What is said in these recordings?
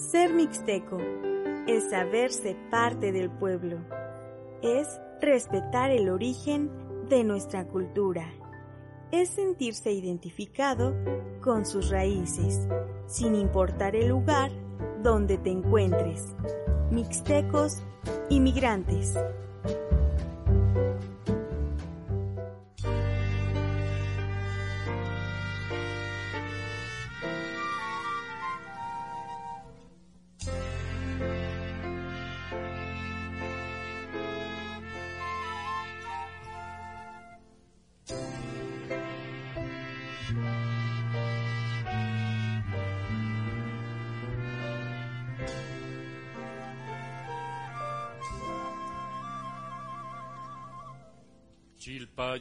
Ser mixteco es saberse parte del pueblo, es respetar el origen de nuestra cultura, es sentirse identificado con sus raíces, sin importar el lugar donde te encuentres. Mixtecos, inmigrantes.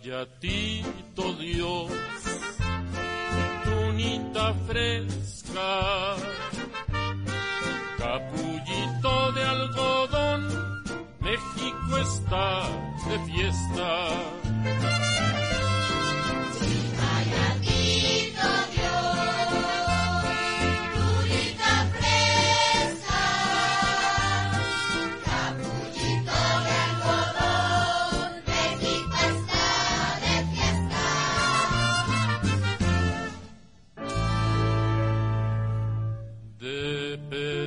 de ti.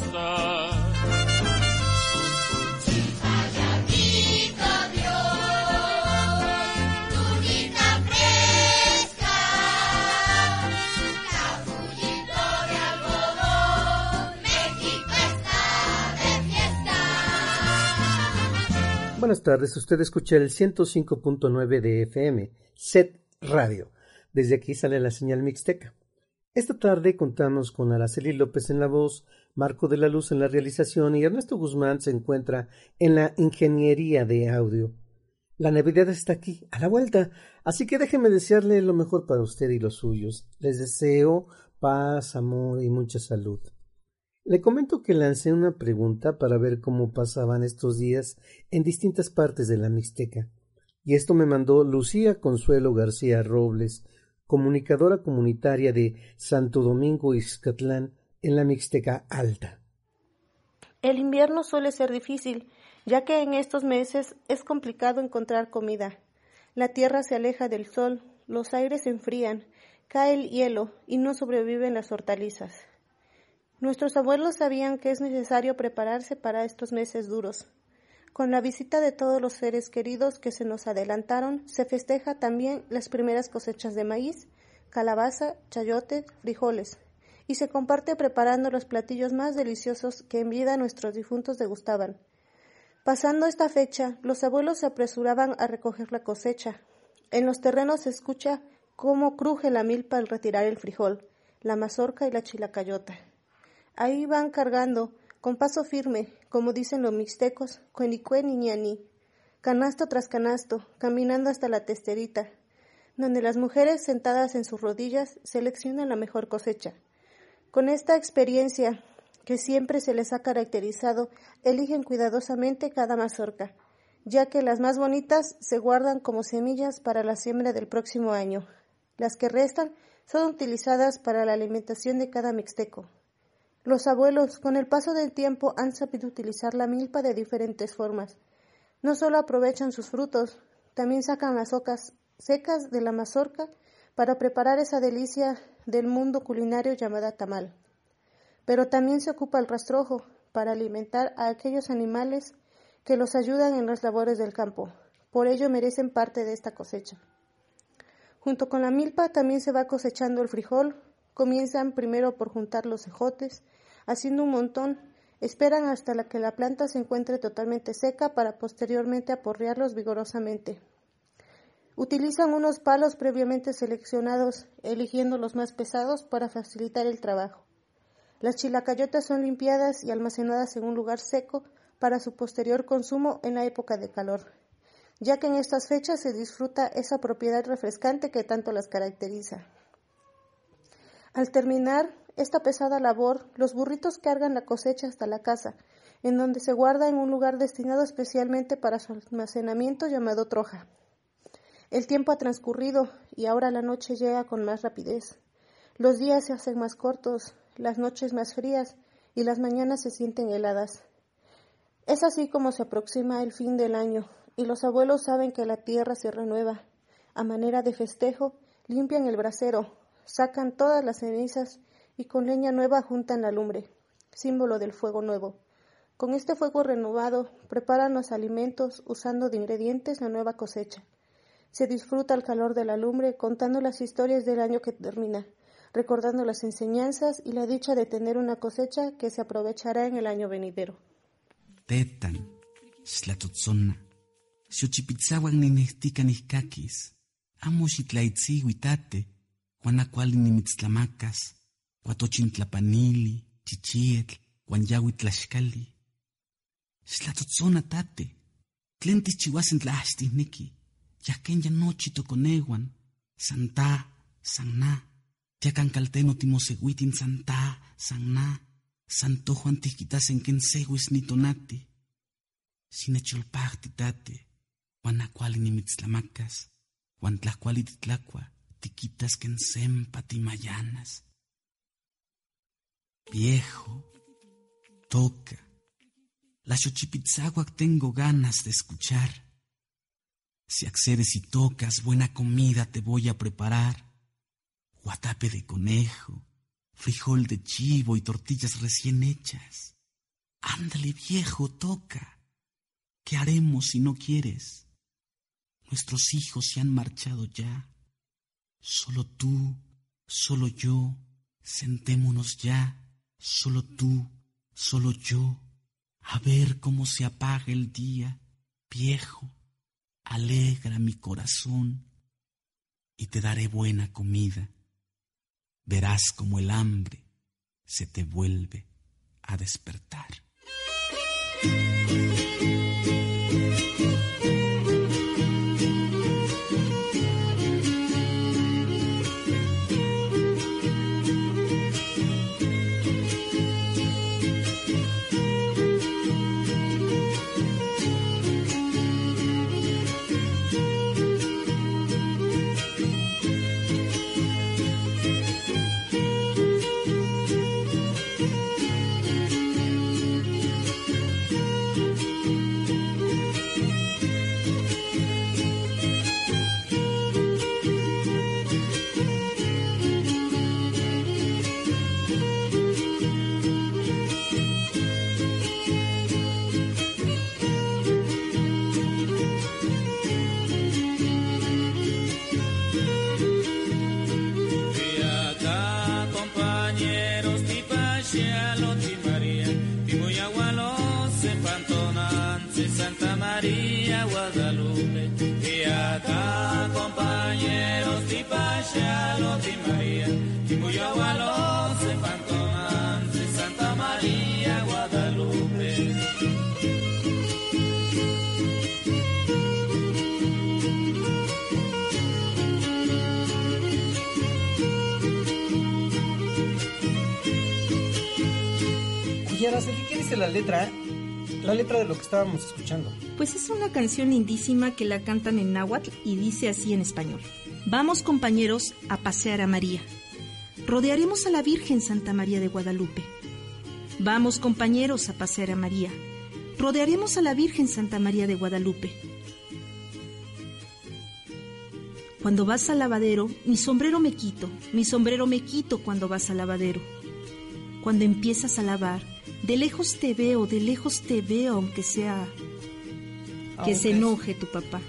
fiesta. Buenas tardes, usted escucha el 105.9 de FM, SET Radio. Desde aquí sale la señal mixteca. Esta tarde contamos con Araceli López en la voz, Marco de la Luz en la realización y Ernesto Guzmán se encuentra en la ingeniería de audio. La Navidad está aquí, a la vuelta, así que déjeme desearle lo mejor para usted y los suyos. Les deseo paz, amor y mucha salud. Le comento que lancé una pregunta para ver cómo pasaban estos días en distintas partes de la Mixteca, y esto me mandó Lucía Consuelo García Robles, comunicadora comunitaria de Santo Domingo Ixcatlán en la Mixteca Alta. El invierno suele ser difícil, ya que en estos meses es complicado encontrar comida. La tierra se aleja del sol, los aires se enfrían, cae el hielo y no sobreviven las hortalizas. Nuestros abuelos sabían que es necesario prepararse para estos meses duros. Con la visita de todos los seres queridos que se nos adelantaron, se festeja también las primeras cosechas de maíz, calabaza, chayote, frijoles, y se comparte preparando los platillos más deliciosos que en vida nuestros difuntos degustaban. Pasando esta fecha, los abuelos se apresuraban a recoger la cosecha. En los terrenos se escucha cómo cruje la milpa al retirar el frijol, la mazorca y la chilacayota. Ahí van cargando, con paso firme, como dicen los mixtecos, cuenicue niñani, canasto tras canasto, caminando hasta la testerita, donde las mujeres sentadas en sus rodillas seleccionan la mejor cosecha. Con esta experiencia que siempre se les ha caracterizado, eligen cuidadosamente cada mazorca, ya que las más bonitas se guardan como semillas para la siembra del próximo año. Las que restan son utilizadas para la alimentación de cada mixteco. Los abuelos, con el paso del tiempo, han sabido utilizar la milpa de diferentes formas. No solo aprovechan sus frutos, también sacan las hojas secas de la mazorca para preparar esa delicia del mundo culinario llamada tamal. Pero también se ocupa el rastrojo para alimentar a aquellos animales que los ayudan en las labores del campo. Por ello merecen parte de esta cosecha. Junto con la milpa también se va cosechando el frijol. Comienzan primero por juntar los ejotes, haciendo un montón. Esperan hasta que la planta se encuentre totalmente seca para posteriormente aporrearlos vigorosamente. Utilizan unos palos previamente seleccionados, eligiendo los más pesados para facilitar el trabajo. Las chilacayotas son limpiadas y almacenadas en un lugar seco para su posterior consumo en la época de calor, ya que en estas fechas se disfruta esa propiedad refrescante que tanto las caracteriza. Al terminar esta pesada labor, los burritos cargan la cosecha hasta la casa, en donde se guarda en un lugar destinado especialmente para su almacenamiento llamado troja. El tiempo ha transcurrido y ahora la noche llega con más rapidez. Los días se hacen más cortos, las noches más frías y las mañanas se sienten heladas. Es así como se aproxima el fin del año y los abuelos saben que la tierra se renueva. A manera de festejo, limpian el brasero, sacan todas las cenizas y con leña nueva juntan la lumbre, símbolo del fuego nuevo. Con este fuego renovado preparan los alimentos usando de ingredientes la nueva cosecha. Se disfruta el calor de la lumbre contando las historias del año que termina, recordando las enseñanzas y la dicha de tener una cosecha que se aprovechará en el año venidero. Tetan, slatotzona, xiuchipitzahuan ninehtica nihcaquis, amo xitlaitzihuitate, huanacuali nimitztlamacas, huatochintlapanili, chichietl, huan yaui tlaxcali. Xlatotzona tate, tlen tichihuasen tlaxtihneki, Yaken ya nochi toconeguan, santa, sanna, yacancalteno timoseguitin santa, sanna, santo Juan tiquitasen ken seguis nitonati, sinecholpacti tate, huanacuali nimitztlamacas, huan tlacuali titlacua, tiquitas ken sempa timayanas. Viejo, toca, la xochipitzaguac tengo ganas de escuchar. Si accedes y tocas, buena comida te voy a preparar. Guatape de conejo, frijol de chivo y tortillas recién hechas. Ándale viejo, toca. ¿Qué haremos si no quieres? Nuestros hijos se han marchado ya. Solo tú, solo yo, sentémonos ya, solo tú, solo yo, a ver cómo se apaga el día, viejo alegra mi corazón y te daré buena comida. Verás como el hambre se te vuelve a despertar. La letra? La letra de lo que estábamos escuchando. Pues es una canción lindísima que la cantan en náhuatl y dice así en español. Vamos compañeros a pasear a María. Rodearemos a la Virgen Santa María de Guadalupe. Vamos compañeros a pasear a María. Rodearemos a la Virgen Santa María de Guadalupe. Cuando vas al lavadero, mi sombrero me quito, mi sombrero me quito cuando vas al lavadero. Cuando empiezas a lavar, de lejos te veo, de lejos te veo, aunque sea que se enoje tu papá.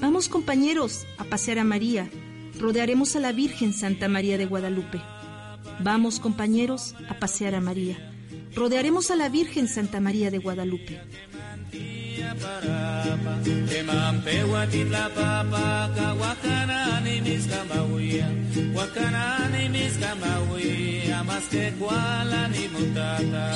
Vamos compañeros a pasear a María. Rodearemos a la Virgen Santa María de Guadalupe. Vamos compañeros a pasear a María. Rodearemos a la Virgen Santa María de Guadalupe. parapa temampewa titlapapa kawakanani miskamawia wakanani miskamawia maskekwala ni mutata.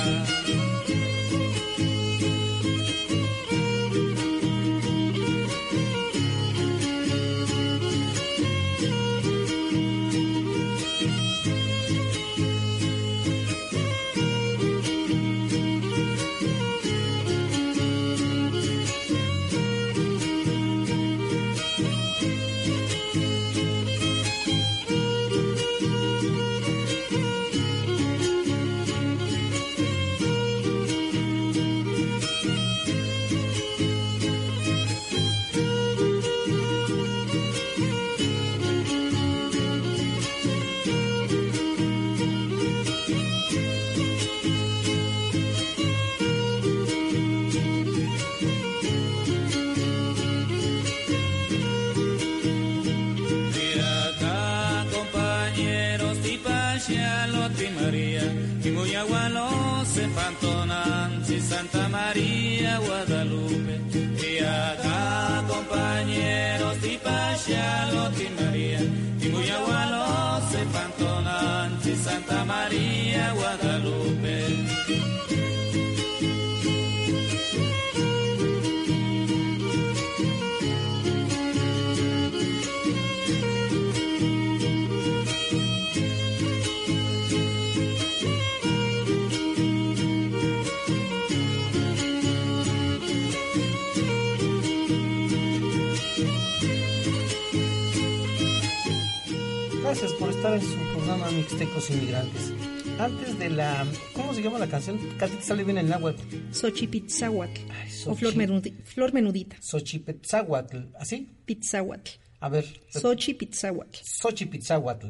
Mixtecos Inmigrantes. Antes de la... ¿Cómo se llama la canción? Casi te sale bien en agua. Xochipitzahuatl. Ay, O flor, menudi- flor menudita. Xochipetzahuatl. ¿Así? Pizzahuatl. A ver. Xochipitzahuatl. Xochipitzahuatl.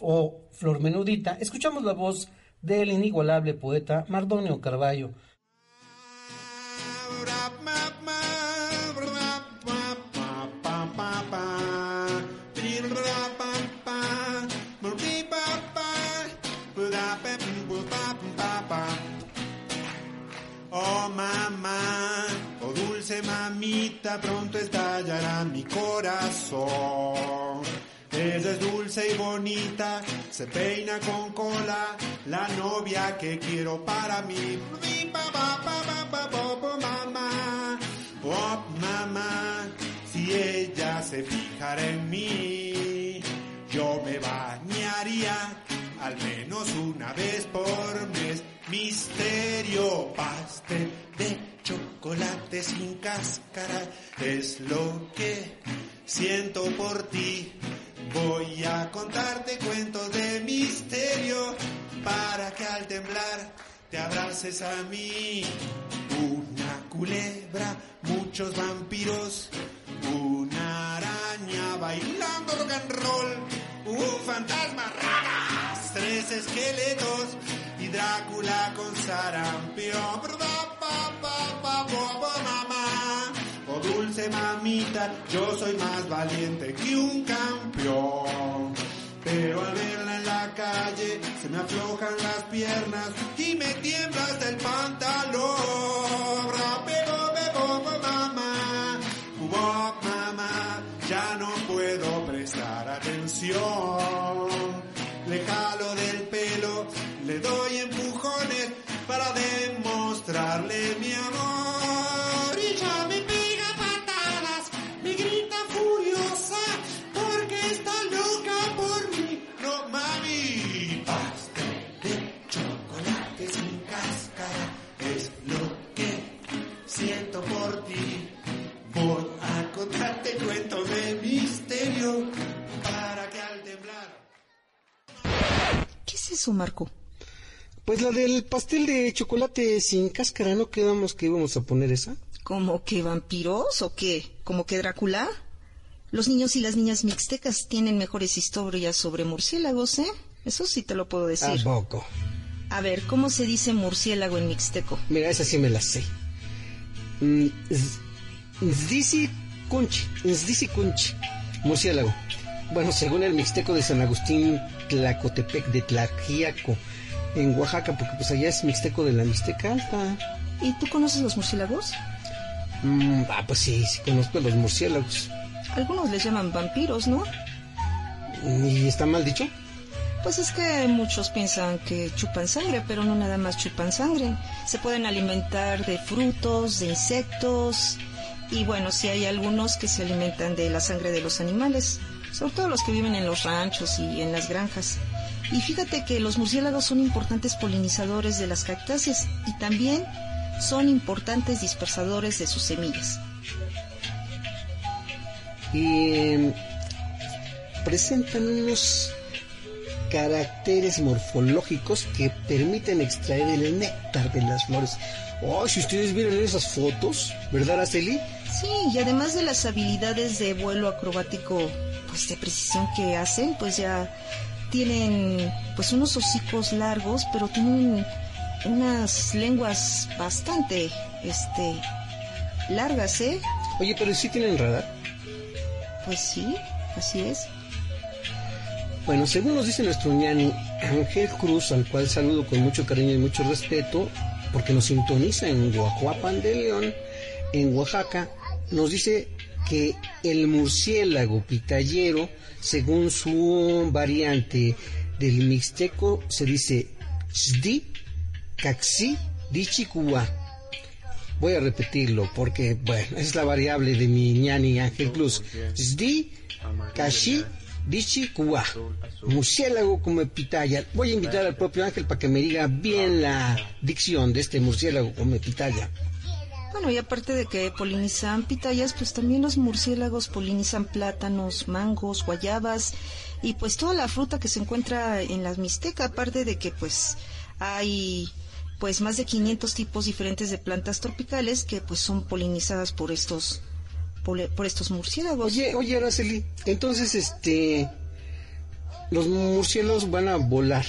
O Flor Menudita. Escuchamos la voz del inigualable poeta Mardonio Carballo. Pronto estallará mi corazón. Es dulce y bonita, se peina con cola, la novia que quiero para mí. Mamá, mamá, si ella se fijara en mí, yo me bañaría al menos una vez por mes. Misterio, pastel de chocolate sin cáscara es lo que siento por ti. Voy a contarte cuentos de misterio para que al temblar te abraces a mí. Una culebra, muchos vampiros, una araña bailando rock and roll, un fantasma raras, tres esqueletos y Drácula con sarampión. Mamá. Oh dulce mamita, yo soy más valiente que un campeón. Pero al verla en la calle se me aflojan las piernas y me tiembla hasta el pantalón. Demostrarle mi amor. Y ya me pega patadas, me grita furiosa, porque está loca por mí. No mami, pastel de chocolate sin cáscara es lo que siento por ti. Voy a contarte cuentos de misterio para que al temblar ¿Qué es eso, Marco? Pues la del pastel de chocolate sin cáscara, ¿no quedamos que íbamos a poner esa? ¿Como que vampiros o qué? ¿Como que Drácula? Los niños y las niñas mixtecas tienen mejores historias sobre murciélagos, ¿eh? Eso sí te lo puedo decir. ¿A poco? A ver, ¿cómo se dice murciélago en mixteco? Mira, esa sí me la sé. Mm, Zdisi Kunchi, Zdisi Kunchi, murciélago. Bueno, según el mixteco de San Agustín Tlacotepec de Tlaquiaco, en Oaxaca, porque pues allá es mixteco de la Mixteca Alta. ¿Y tú conoces los murciélagos? Mm, ah, pues sí, sí conozco los murciélagos. Algunos les llaman vampiros, ¿no? ¿Y está mal dicho? Pues es que muchos piensan que chupan sangre, pero no nada más chupan sangre. Se pueden alimentar de frutos, de insectos, y bueno, sí hay algunos que se alimentan de la sangre de los animales, sobre todo los que viven en los ranchos y en las granjas. Y fíjate que los murciélagos son importantes polinizadores de las cactáceas y también son importantes dispersadores de sus semillas. Y em, presentan unos caracteres morfológicos que permiten extraer el néctar de las flores. Oh, si ustedes vieron esas fotos, ¿verdad, Araceli? Sí, y además de las habilidades de vuelo acrobático, pues de precisión que hacen, pues ya tienen pues unos hocicos largos, pero tienen unas lenguas bastante este largas, ¿eh? Oye, pero sí tienen radar. Pues sí, así es. Bueno, según nos dice nuestro ñani Ángel Cruz, al cual saludo con mucho cariño y mucho respeto, porque nos sintoniza en Guajuapan de León, en Oaxaca, nos dice que el murciélago pitallero, según su variante del mixteco, se dice Xdi, Caxi, Dichicua. Voy a repetirlo porque, bueno, es la variable de mi ñani Ángel Cruz. Xdi, Caxi, Dichicua. Murciélago como pitaya. Voy a invitar al propio Ángel para que me diga bien la dicción de este murciélago como pitaya. Bueno, y aparte de que polinizan pitayas, pues también los murciélagos polinizan plátanos, mangos, guayabas y pues toda la fruta que se encuentra en la Mixteca, aparte de que pues hay pues más de 500 tipos diferentes de plantas tropicales que pues son polinizadas por estos por, estos murciélagos. Oye, oye, Araceli, entonces este los murciélagos van a volar,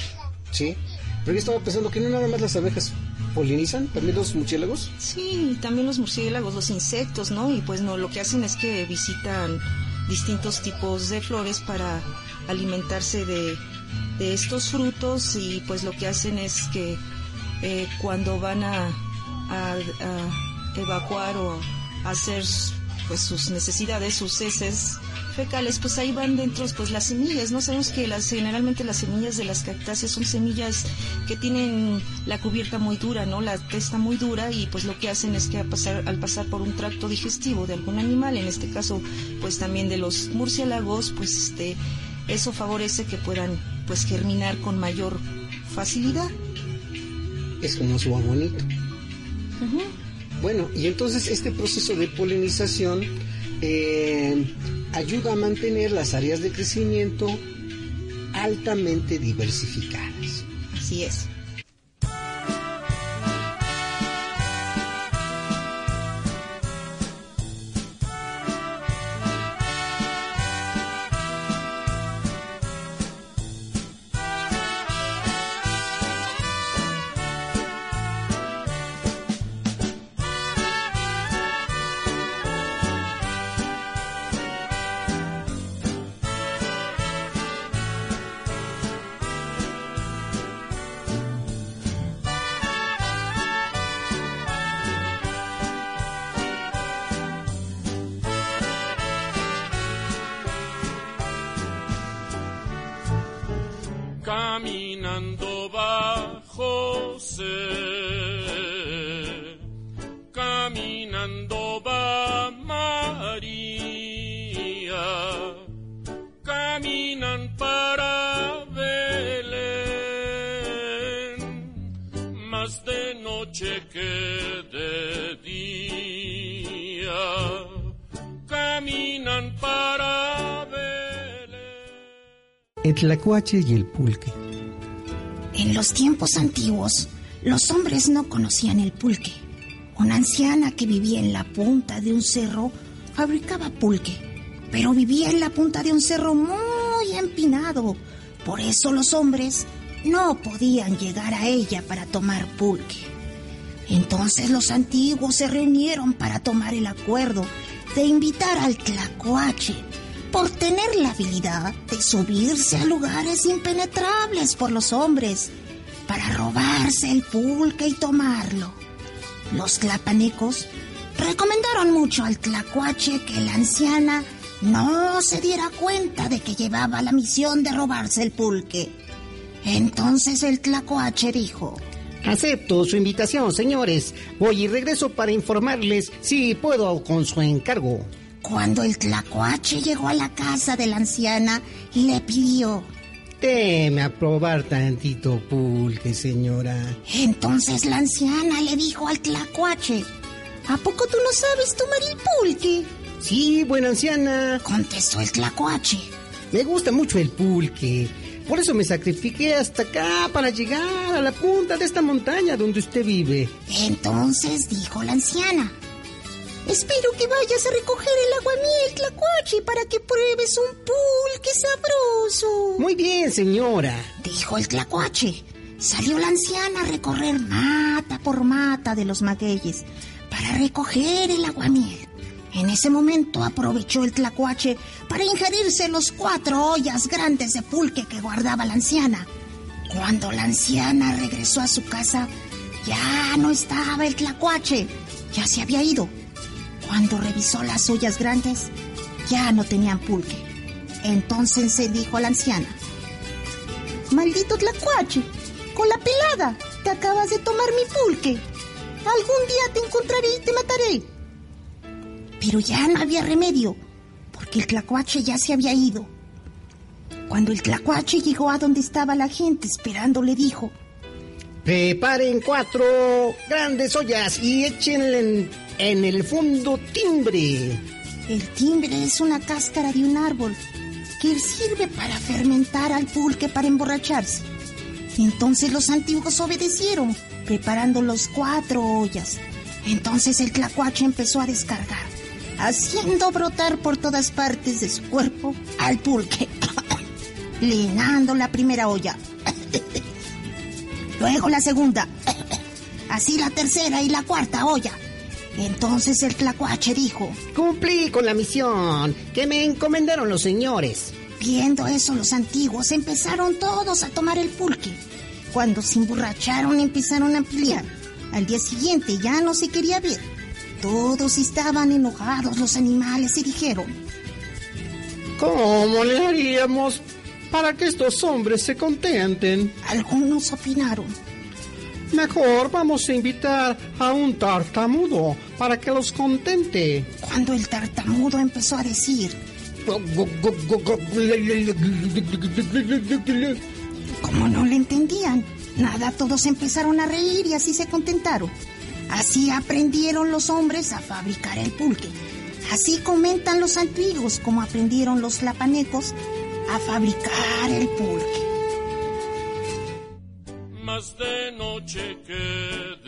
¿sí? Pero yo estaba pensando que no nada más las abejas polinizan, también los murciélagos. Sí, también los murciélagos, los insectos, ¿no? Y pues no, lo que hacen es que visitan distintos tipos de flores para alimentarse de, de estos frutos y pues lo que hacen es que eh, cuando van a, evacuar o hacer pues sus necesidades, sus heces, fecales, pues ahí van dentro pues las semillas, ¿no? Sabemos que las, generalmente las semillas de las cactáceas son semillas que tienen la cubierta muy dura, ¿no? La testa muy dura y pues lo que hacen es que al pasar, al pasar por un tracto digestivo de algún animal, en este caso pues también de los murciélagos, pues este, eso favorece que puedan pues germinar con mayor facilidad. Es como su bonito. Bueno, y entonces este proceso de polinización eh, ayuda a mantener las áreas de crecimiento altamente diversificadas. Así es. Caminando bajo caminando va María, caminan para Belén, más de noche que de día, caminan para el tlacuache y el pulque. En los tiempos antiguos, los hombres no conocían el pulque. Una anciana que vivía en la punta de un cerro fabricaba pulque. pero vivía en la punta de un cerro muy empinado. Por eso los hombres no podían llegar a ella para tomar pulque. Entonces los antiguos se reunieron para tomar el acuerdo de invitar al tlacuache por tener la habilidad de subirse a lugares impenetrables por los hombres para robarse el pulque y tomarlo. Los tlapanecos recomendaron mucho al tlacuache que la anciana no se diera cuenta de que llevaba la misión de robarse el pulque. Entonces el tlacuache dijo, Acepto su invitación, señores. Voy y regreso para informarles si puedo con su encargo. Cuando el tlacuache llegó a la casa de la anciana, le pidió. Deme a probar tantito pulque, señora. Entonces la anciana le dijo al tlacuache, ¿A poco tú no sabes tomar el pulque? Sí, buena anciana. Contestó el tlacuache. Me gusta mucho el pulque. Por eso me sacrifiqué hasta acá para llegar a la punta de esta montaña donde usted vive. Entonces dijo la anciana. Espero que vayas a recoger el aguamiel, tlacuache, para que pruebes un pulque sabroso. Muy bien, señora. Dijo el tlacuache. Salió la anciana a recorrer mata por mata de los magueyes para recoger el aguamiel. En ese momento aprovechó el tlacuache para ingerirse los cuatro ollas grandes de pulque que guardaba la anciana. Cuando la anciana regresó a su casa, ya no estaba el tlacuache, ya se había ido. Cuando revisó las ollas grandes, ya no tenían pulque. Entonces se dijo a la anciana, Maldito tlacuache, con la pelada te acabas de tomar mi pulque. Algún día te encontraré y te mataré. Pero ya no había remedio, porque el tlacuache ya se había ido. Cuando el tlacuache llegó a donde estaba la gente esperando, le dijo, Preparen cuatro grandes ollas y échenle en, el fondo timbre. El timbre es una cáscara de un árbol que sirve para fermentar al pulque para emborracharse. Entonces los antiguos obedecieron, preparando los cuatro ollas. Entonces el tlacuache empezó a descargar, haciendo brotar por todas partes de su cuerpo al pulque, llenando la primera olla, luego la segunda, así la tercera y la cuarta olla. Entonces el tlacuache dijo, Cumplí con la misión que me encomendaron los señores. Viendo eso, los antiguos empezaron todos a tomar el pulque. Cuando se emborracharon, empezaron a pelear. Al día siguiente ya no se quería ver. Todos estaban enojados los animales y dijeron, ¿Cómo le haríamos para que estos hombres se contenten? Algunos opinaron. Mejor vamos a invitar a un tartamudo para que los contente. Cuando el tartamudo empezó a decir, como no le entendían, nada, todos empezaron a reír y así se contentaron. Así aprendieron los hombres a fabricar el pulque. Así comentan los antiguos como aprendieron los lapanecos a fabricar el pulque. Más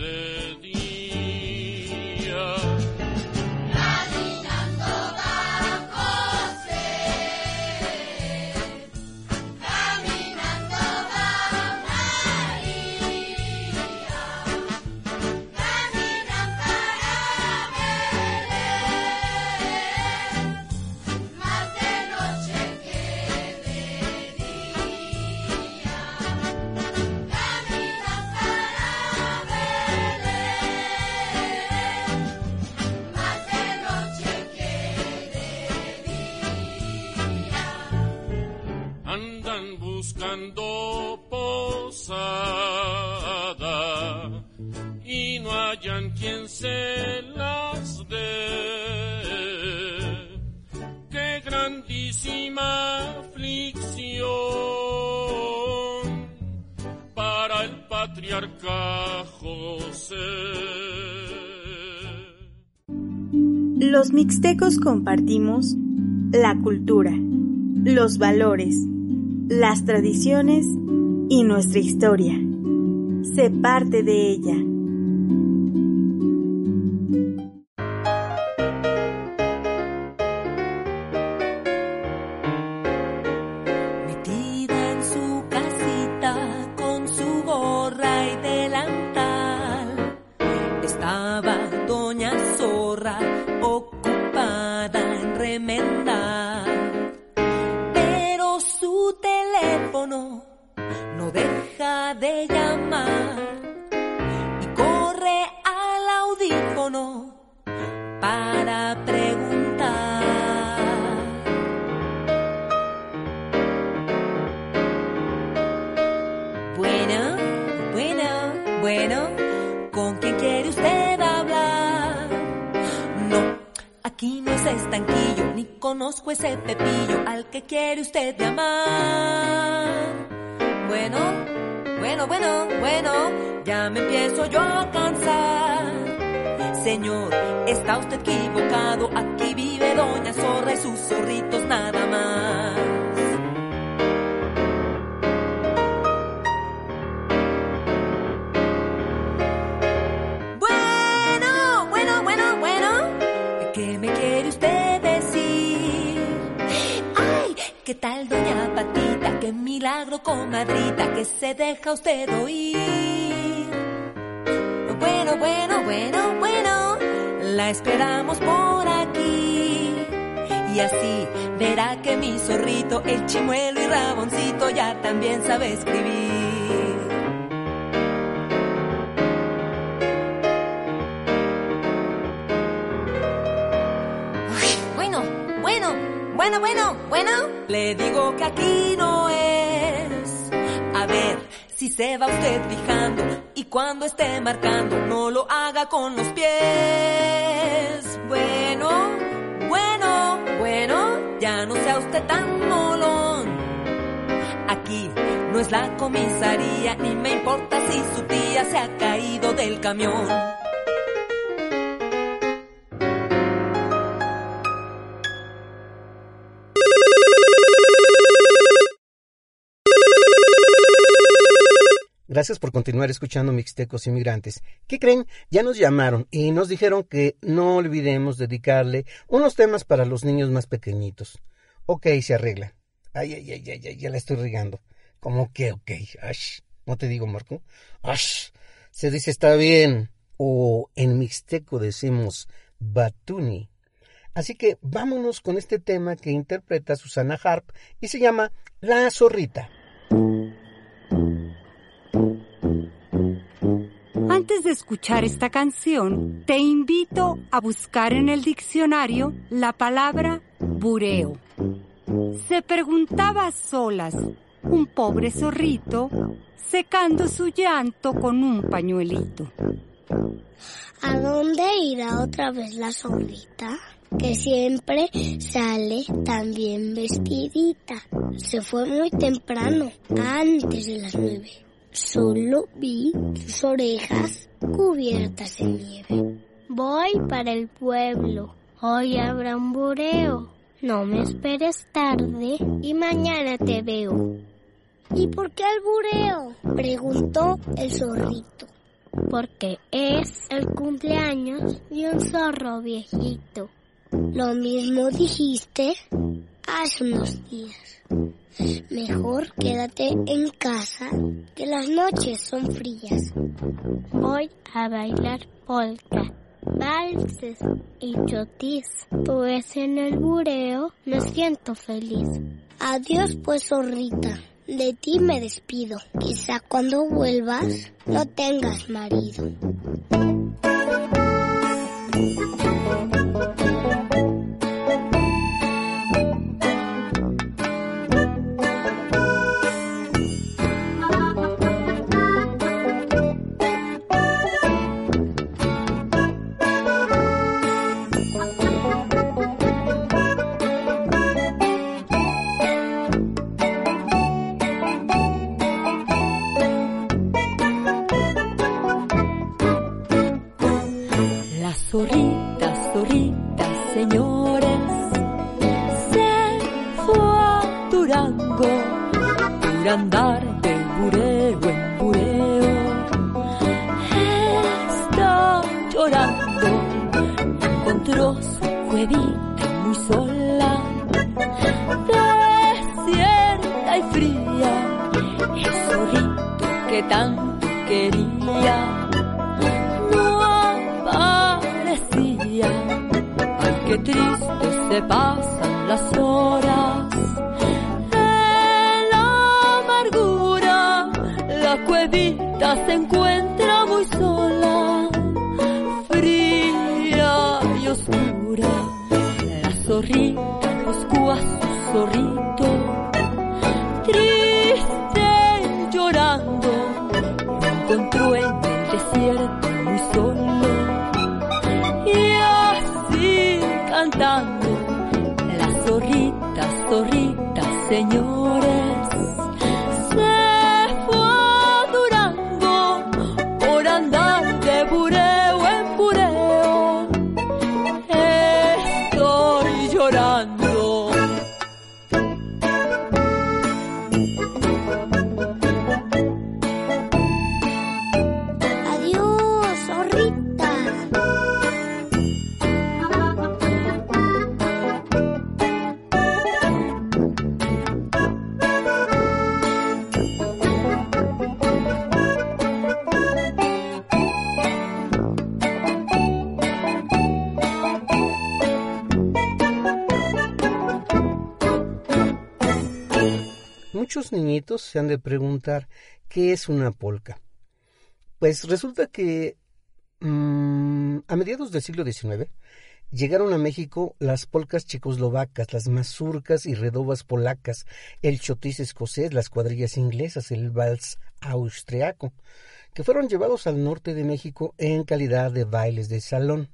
las. Qué grandísima aflicción para el patriarca José. Los mixtecos compartimos la cultura, los valores, las tradiciones y nuestra historia. Sé parte de ella. La esperamos por aquí. Y así verá que mi zorrito, el chimuelo y raboncito ya también sabe escribir. Bueno, bueno, bueno, bueno, bueno. Le digo que aquí no es. A ver si se va usted fijando cuando esté marcando no lo haga con los pies. Bueno, bueno, bueno, ya no sea usted tan molón. Aquí no es la comisaría ni me importa si su tía se ha caído del camión. Gracias por continuar escuchando Mixtecos Inmigrantes. ¿Qué creen? Ya nos llamaron y nos dijeron que no olvidemos dedicarle unos temas para los niños más pequeñitos. Ok, se arregla. Ay, ay, ay, ay, ay, ya la estoy regando. ¿Cómo que ok? Ash, ¿no te digo, Marco? Se dice está bien. O en mixteco decimos batuni. Así que vámonos con este tema que interpreta Susana Harp y se llama La Zorrita. Antes de escuchar esta canción, te invito a buscar en el diccionario la palabra bureo. Se preguntaba a solas un pobre zorrito secando su llanto con un pañuelito. ¿A dónde irá otra vez la zorrita? Que siempre sale tan bien vestidita. Se fue muy temprano, antes de las nueve. Solo vi sus orejas cubiertas de nieve. Voy para el pueblo. Hoy habrá un bureo. No me esperes tarde y mañana te veo. ¿Y por qué el bureo? Preguntó el zorrito. Porque es el cumpleaños de un zorro viejito. Lo mismo dijiste hace unos días. Mejor quédate en casa, que las noches son frías. Voy a bailar polka, valses y chotis, pues en el bureo me siento feliz. Adiós pues, zorrita, de ti me despido. Quizá cuando vuelvas no tengas marido. Niñitos se han de preguntar qué es una polca. Pues resulta que mm, a mediados del siglo XIX llegaron a México las polcas checoslovacas, las mazurcas y redobas polacas, el chotis escocés, las cuadrillas inglesas, el vals austriaco, que fueron llevados al norte de México en calidad de bailes de salón.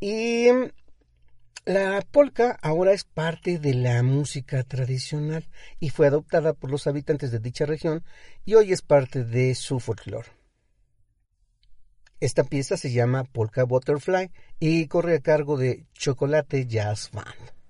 Y la polca ahora es parte de la música tradicional y fue adoptada por los habitantes de dicha región y hoy es parte de su folclore. Esta pieza se llama Polka Butterfly y corre a cargo de Chocolate Jazz Band.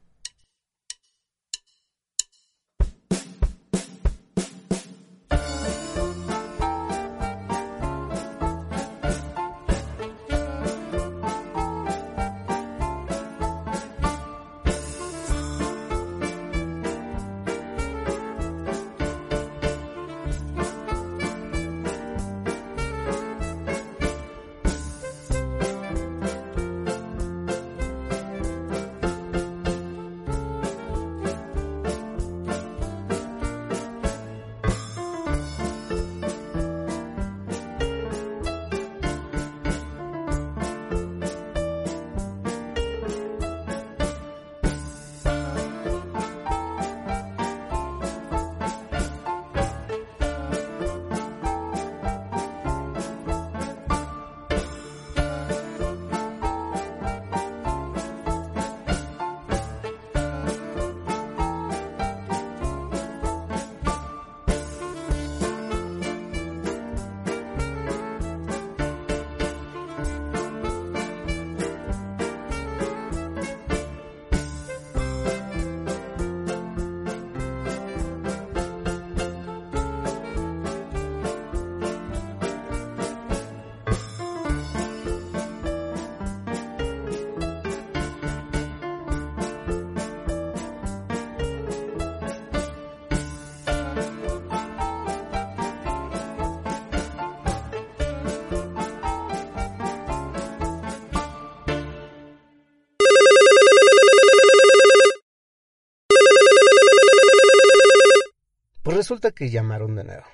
Resulta que llamaron de nuevo.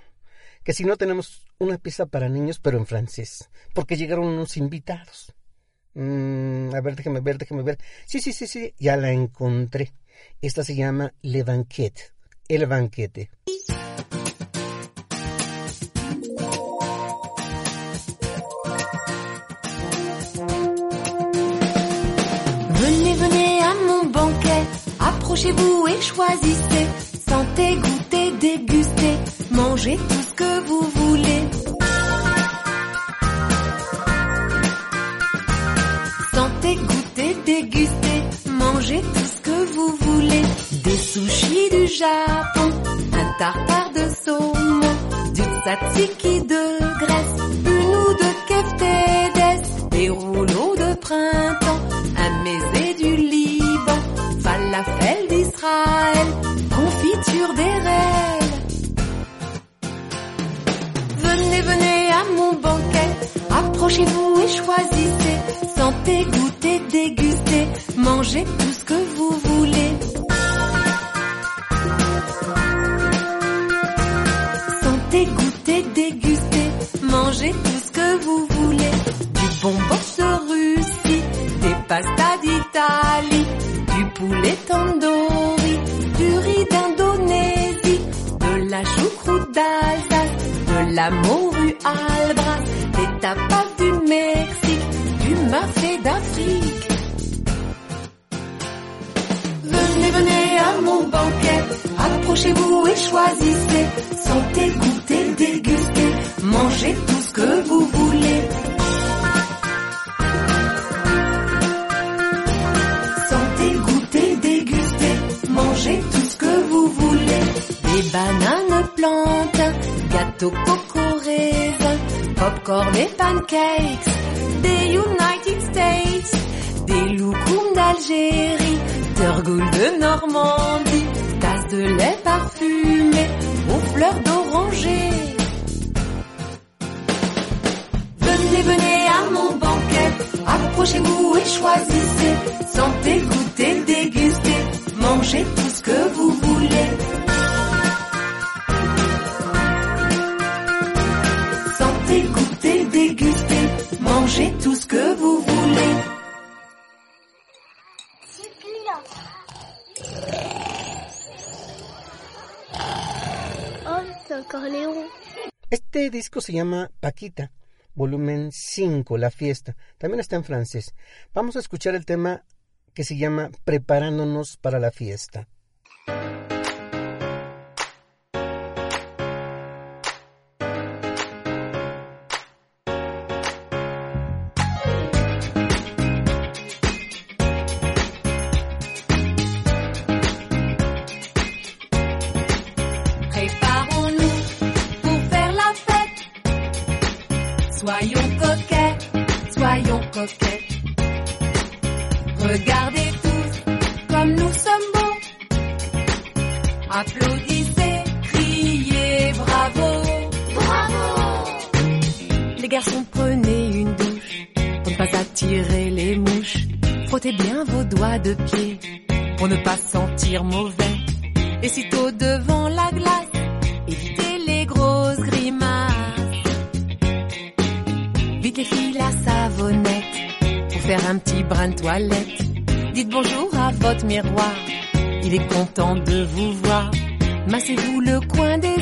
Que si no tenemos una pieza para niños, pero en francés. Porque llegaron unos invitados. Mm, a ver, déjame ver, déjame ver. Sí, sí, sí, sí, ya la encontré. Esta se llama Le Banquet. El banquete. Venez, venez à mon banquet, approchez-vous et choisissez. Sentez, goûtez, dégustez, mangez tout ce que vous voulez. Sentez, goûtez, dégustez, mangez tout ce que vous voulez. Des sushis du Japon, un tartare de saumon, du tzatziki de Grèce, une ou deux keftedes, des rouleaux de printemps, un mésé du Liban, falafel d'Israël, confiture d'Erel. Venez, Approchez-vous et choisissez. Sentez, goûtez, dégustez. Mangez tout ce que vous voulez. Sentez, goûtez, dégustez. Mangez tout ce que vous voulez. Du bonbon de Russie, des pastas d'Italie, du poulet tandoori, du riz d'Indonésie, de la choucroute d'Alsace, de la morue albras, des tapas Du mafé d'Afrique. Venez, venez à mon banquet, approchez-vous et choisissez. Sentez, goûtez, dégustez, mangez tout ce que vous voulez. Sentez, goûtez, dégustez, mangez tout ce que vous voulez. Des bananes plantains, gâteaux raisin, popcorn et pancakes, des United States, des loukoums d'Algérie, d'Urgoul de Normandie, tasses de lait parfumé aux fleurs d'oranger. Venez, venez à mon banquet, approchez-vous et choisissez. Sentez, goûtez, dégustez, mangez tout ce que vous voulez. Mangez tout ce que vous voulez. Oh, c'est encore Léon. Este disco se llama Paquita, volumen 5, La Fiesta. También está en francés. Vamos a escuchar el tema que se llama Preparándonos para la fiesta. Soyons coquets, soyons coquets. Regardez tous comme nous sommes beaux. Applaudissez, criez bravo. Bravo. Les garçons, prenez une douche pour ne pas attirer les mouches. Frottez bien vos doigts de pied pour ne pas sentir mauvais. Et sitôt toilette. Dites bonjour à votre miroir, il est content de vous voir. Massez-vous le coin des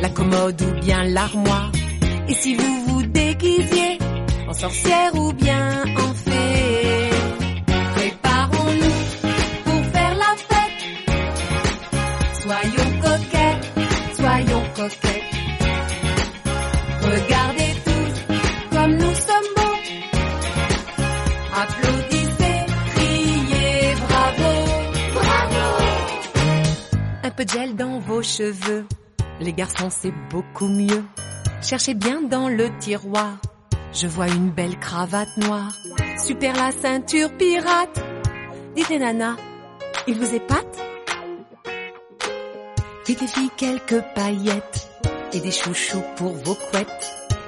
la commode ou bien l'armoire. Et si vous vous déguisiez en sorcière ou bien en fée Préparons-nous pour faire la fête. Soyons coquets, soyons coquets. Regardez tous comme nous sommes beaux. Applaudissez, criez bravo. Bravo. Un peu de gel dans vos cheveux. Les garçons, c'est beaucoup mieux. Cherchez bien dans le tiroir. Je vois une belle cravate noire. Super la ceinture pirate. Dites les nanas, il vous épate? Dites les filles quelques paillettes et des chouchous pour vos couettes.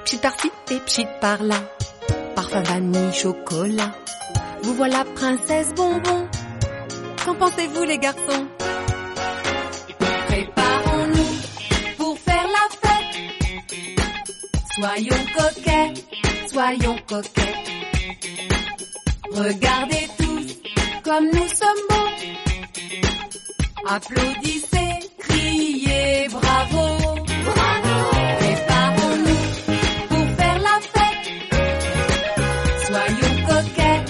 Pchit par-ci et pchit par-là. Parfum vanille, chocolat. Vous voilà princesse bonbon. Qu'en pensez-vous les garçons? Soyons coquets, soyons coquets. Regardez tous comme nous sommes beaux. Applaudissez, criez bravo. Bravo. Préparons-nous pour faire la fête. Soyons coquets,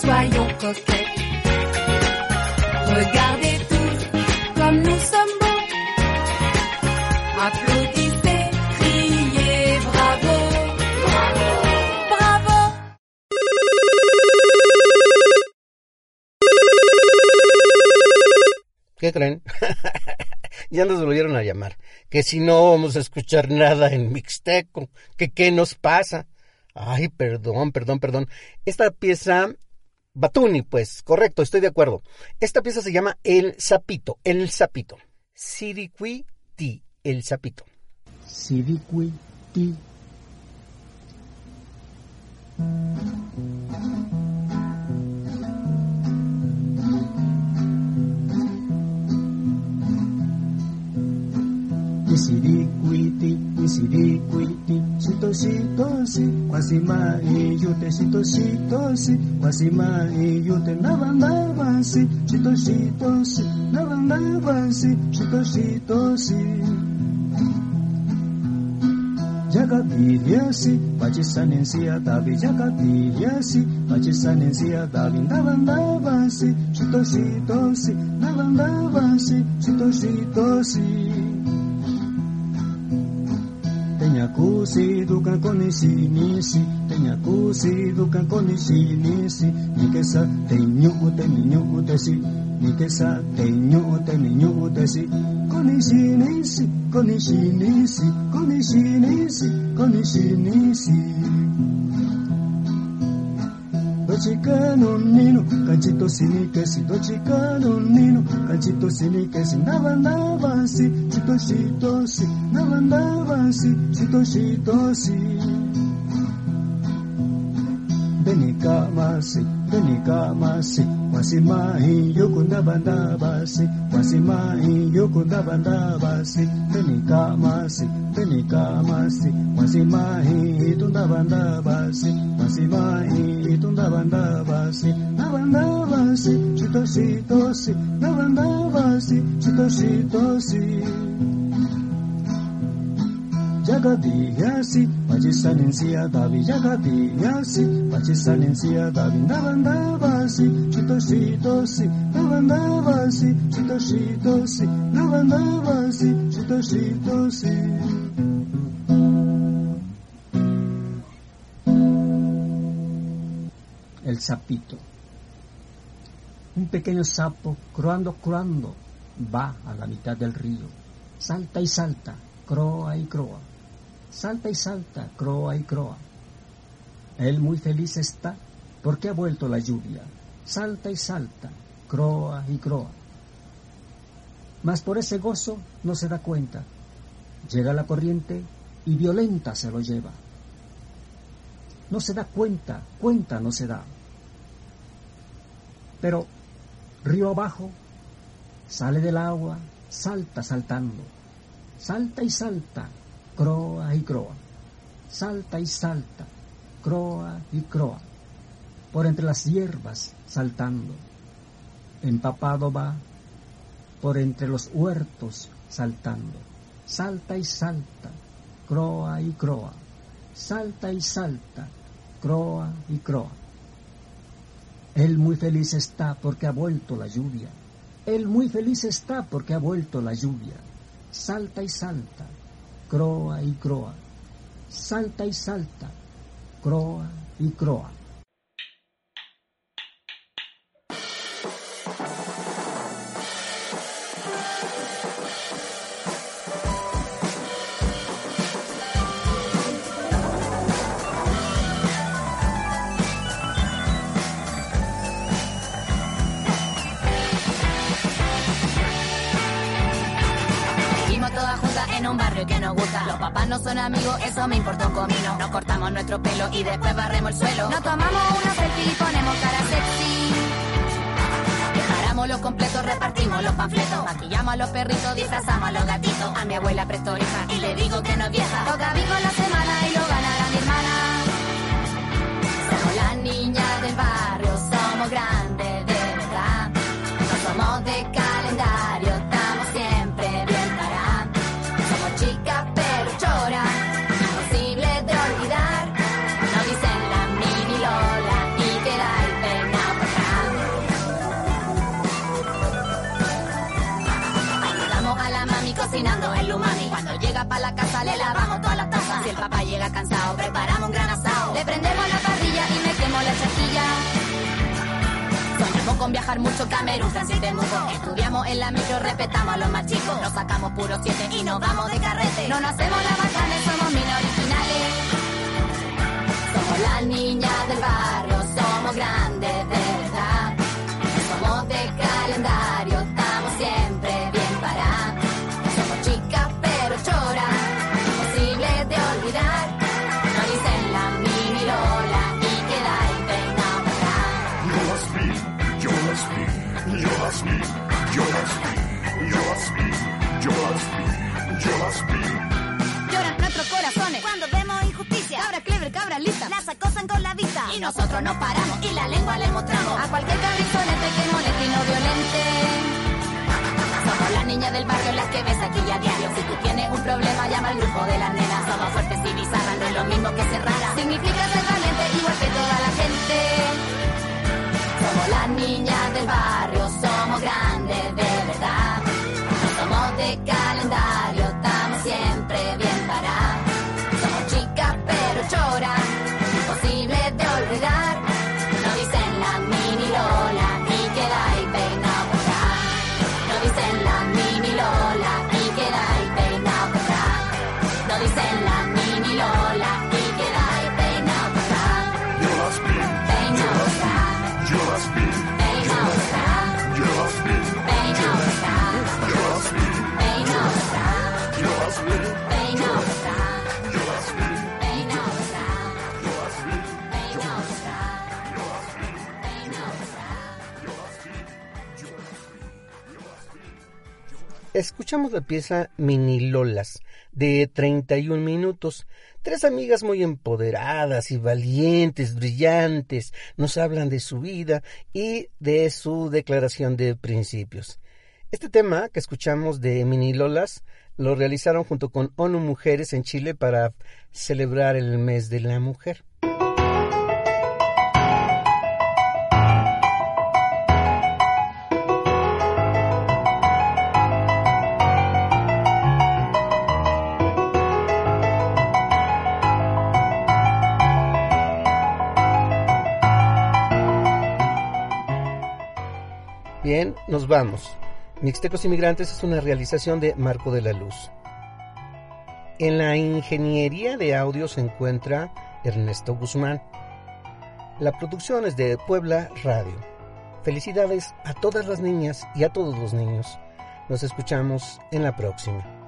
soyons coquets. Regardez ¿Qué creen? ya nos volvieron a llamar. Que si no vamos a escuchar nada en Mixteco. Que qué nos pasa. Ay, perdón, perdón, perdón. Esta pieza... Batuni, pues, correcto, estoy de acuerdo. Esta pieza se llama El Sapito, El Sapito. Siriqui Ti, El Sapito. Siriqui Ti. Isiriquiti, isiriquiti, sitosi tosi, wasima yute sitosi tosi, wasima yute nabandabasi, sitosi tosi, nabandabasi, sitosi tosi. Jagabilyasi, Pachisanensia Davi Jagabilyasi, Pachisanensia Davi Navandavasi, Chitosi Tosi, Navandavasi, Chitosi Tosi. Kusi duka nici, tenha tenya kusi duka nike sa Nikesa tenyu teninho o tesi, nike sa tenyu o teninho o tesi, conici nici, conici nici, conici nici, conici nici. ticano nino, cantito sinique si do nino, cantito sinique si navandava si, chito chito si, navandava si, chito chito si. Benica masi, benica masi, masi mahi yoko navandava si, masi mahi yoko navandava si, benica masi, benica masi, masi mahi tu navandava si. basi mahi itunda banda basi na banda basi chito si tosi na banda basi chito si tosi jagadiyasi pachisalensiya davi jagadiyasi pachisalensiya davi na banda basi chito si tosi na banda basi chito si tosi na banda basi chito si tosi El sapito. Un pequeño sapo, croando, croando, va a la mitad del río. Salta y salta, croa y croa. Salta y salta, croa y croa. Él muy feliz está porque ha vuelto la lluvia. Salta y salta, croa y croa. Mas por ese gozo no se da cuenta. Llega la corriente y violenta se lo lleva. No se da cuenta, cuenta no se da. Pero río abajo, sale del agua, salta saltando. Salta y salta, croa y croa. Salta y salta, croa y croa. Por entre las hierbas saltando. Empapado va, por entre los huertos saltando. Salta y salta, croa y croa. Salta y salta, croa y croa. Él muy feliz está porque ha vuelto la lluvia. Él muy feliz está porque ha vuelto la lluvia. Salta y salta, croa y croa. Salta y salta, croa y croa. Nuestro pelo y después barremos el suelo. Nos tomamos una selfie y ponemos cara sexy. Preparamos los completos, repartimos los panfletos. Maquillamos a los perritos, disfrazamos a los gatitos. A mi abuela presto hija y le digo que no es vieja. Toca bingo en la semana y lo ganará mi hermana. Somos las niñas del barrio, somos grandes llega cansado, preparamos un gran asado. Le prendemos la parrilla y metemos la chaquilla. Soñamos con viajar mucho Camerún, Francia y Temuco. Estudiamos en la micro, respetamos a los más chicos. Nos sacamos puro siete y nos vamos de carrete. No nos hacemos la bacanes, somos mina originales. Somos las niñas del barrio, somos grandes de Nosotros no paramos y la lengua le mostramos a cualquier cabrizonete que moleste y no violente. Somos las niñas del barrio las que ves aquí a diario. Si tú tienes un problema, llama al grupo de las nenas. Somos fuertes y bizarras, no es lo mismo que ser rara. Significa ser valiente igual que toda la gente. Somos las niñas del barrio, Escuchamos la pieza Mini Lolas de 31 minutos. Tres amigas muy empoderadas y valientes, brillantes, nos hablan de su vida y de su declaración de principios. Este tema que escuchamos de Mini Lolas lo realizaron junto con ONU Mujeres en Chile para celebrar el mes de la mujer. Bien, nos vamos. Mixtecos Inmigrantes es una realización de Marco de la Luz. En la ingeniería de audio se encuentra Ernesto Guzmán. La producción es de Puebla Radio. Felicidades a todas las niñas y a todos los niños. Nos escuchamos en la próxima.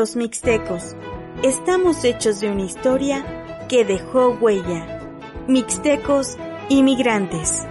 Los Mixtecos. Estamos hechos de una historia que dejó huella. Mixtecos inmigrantes.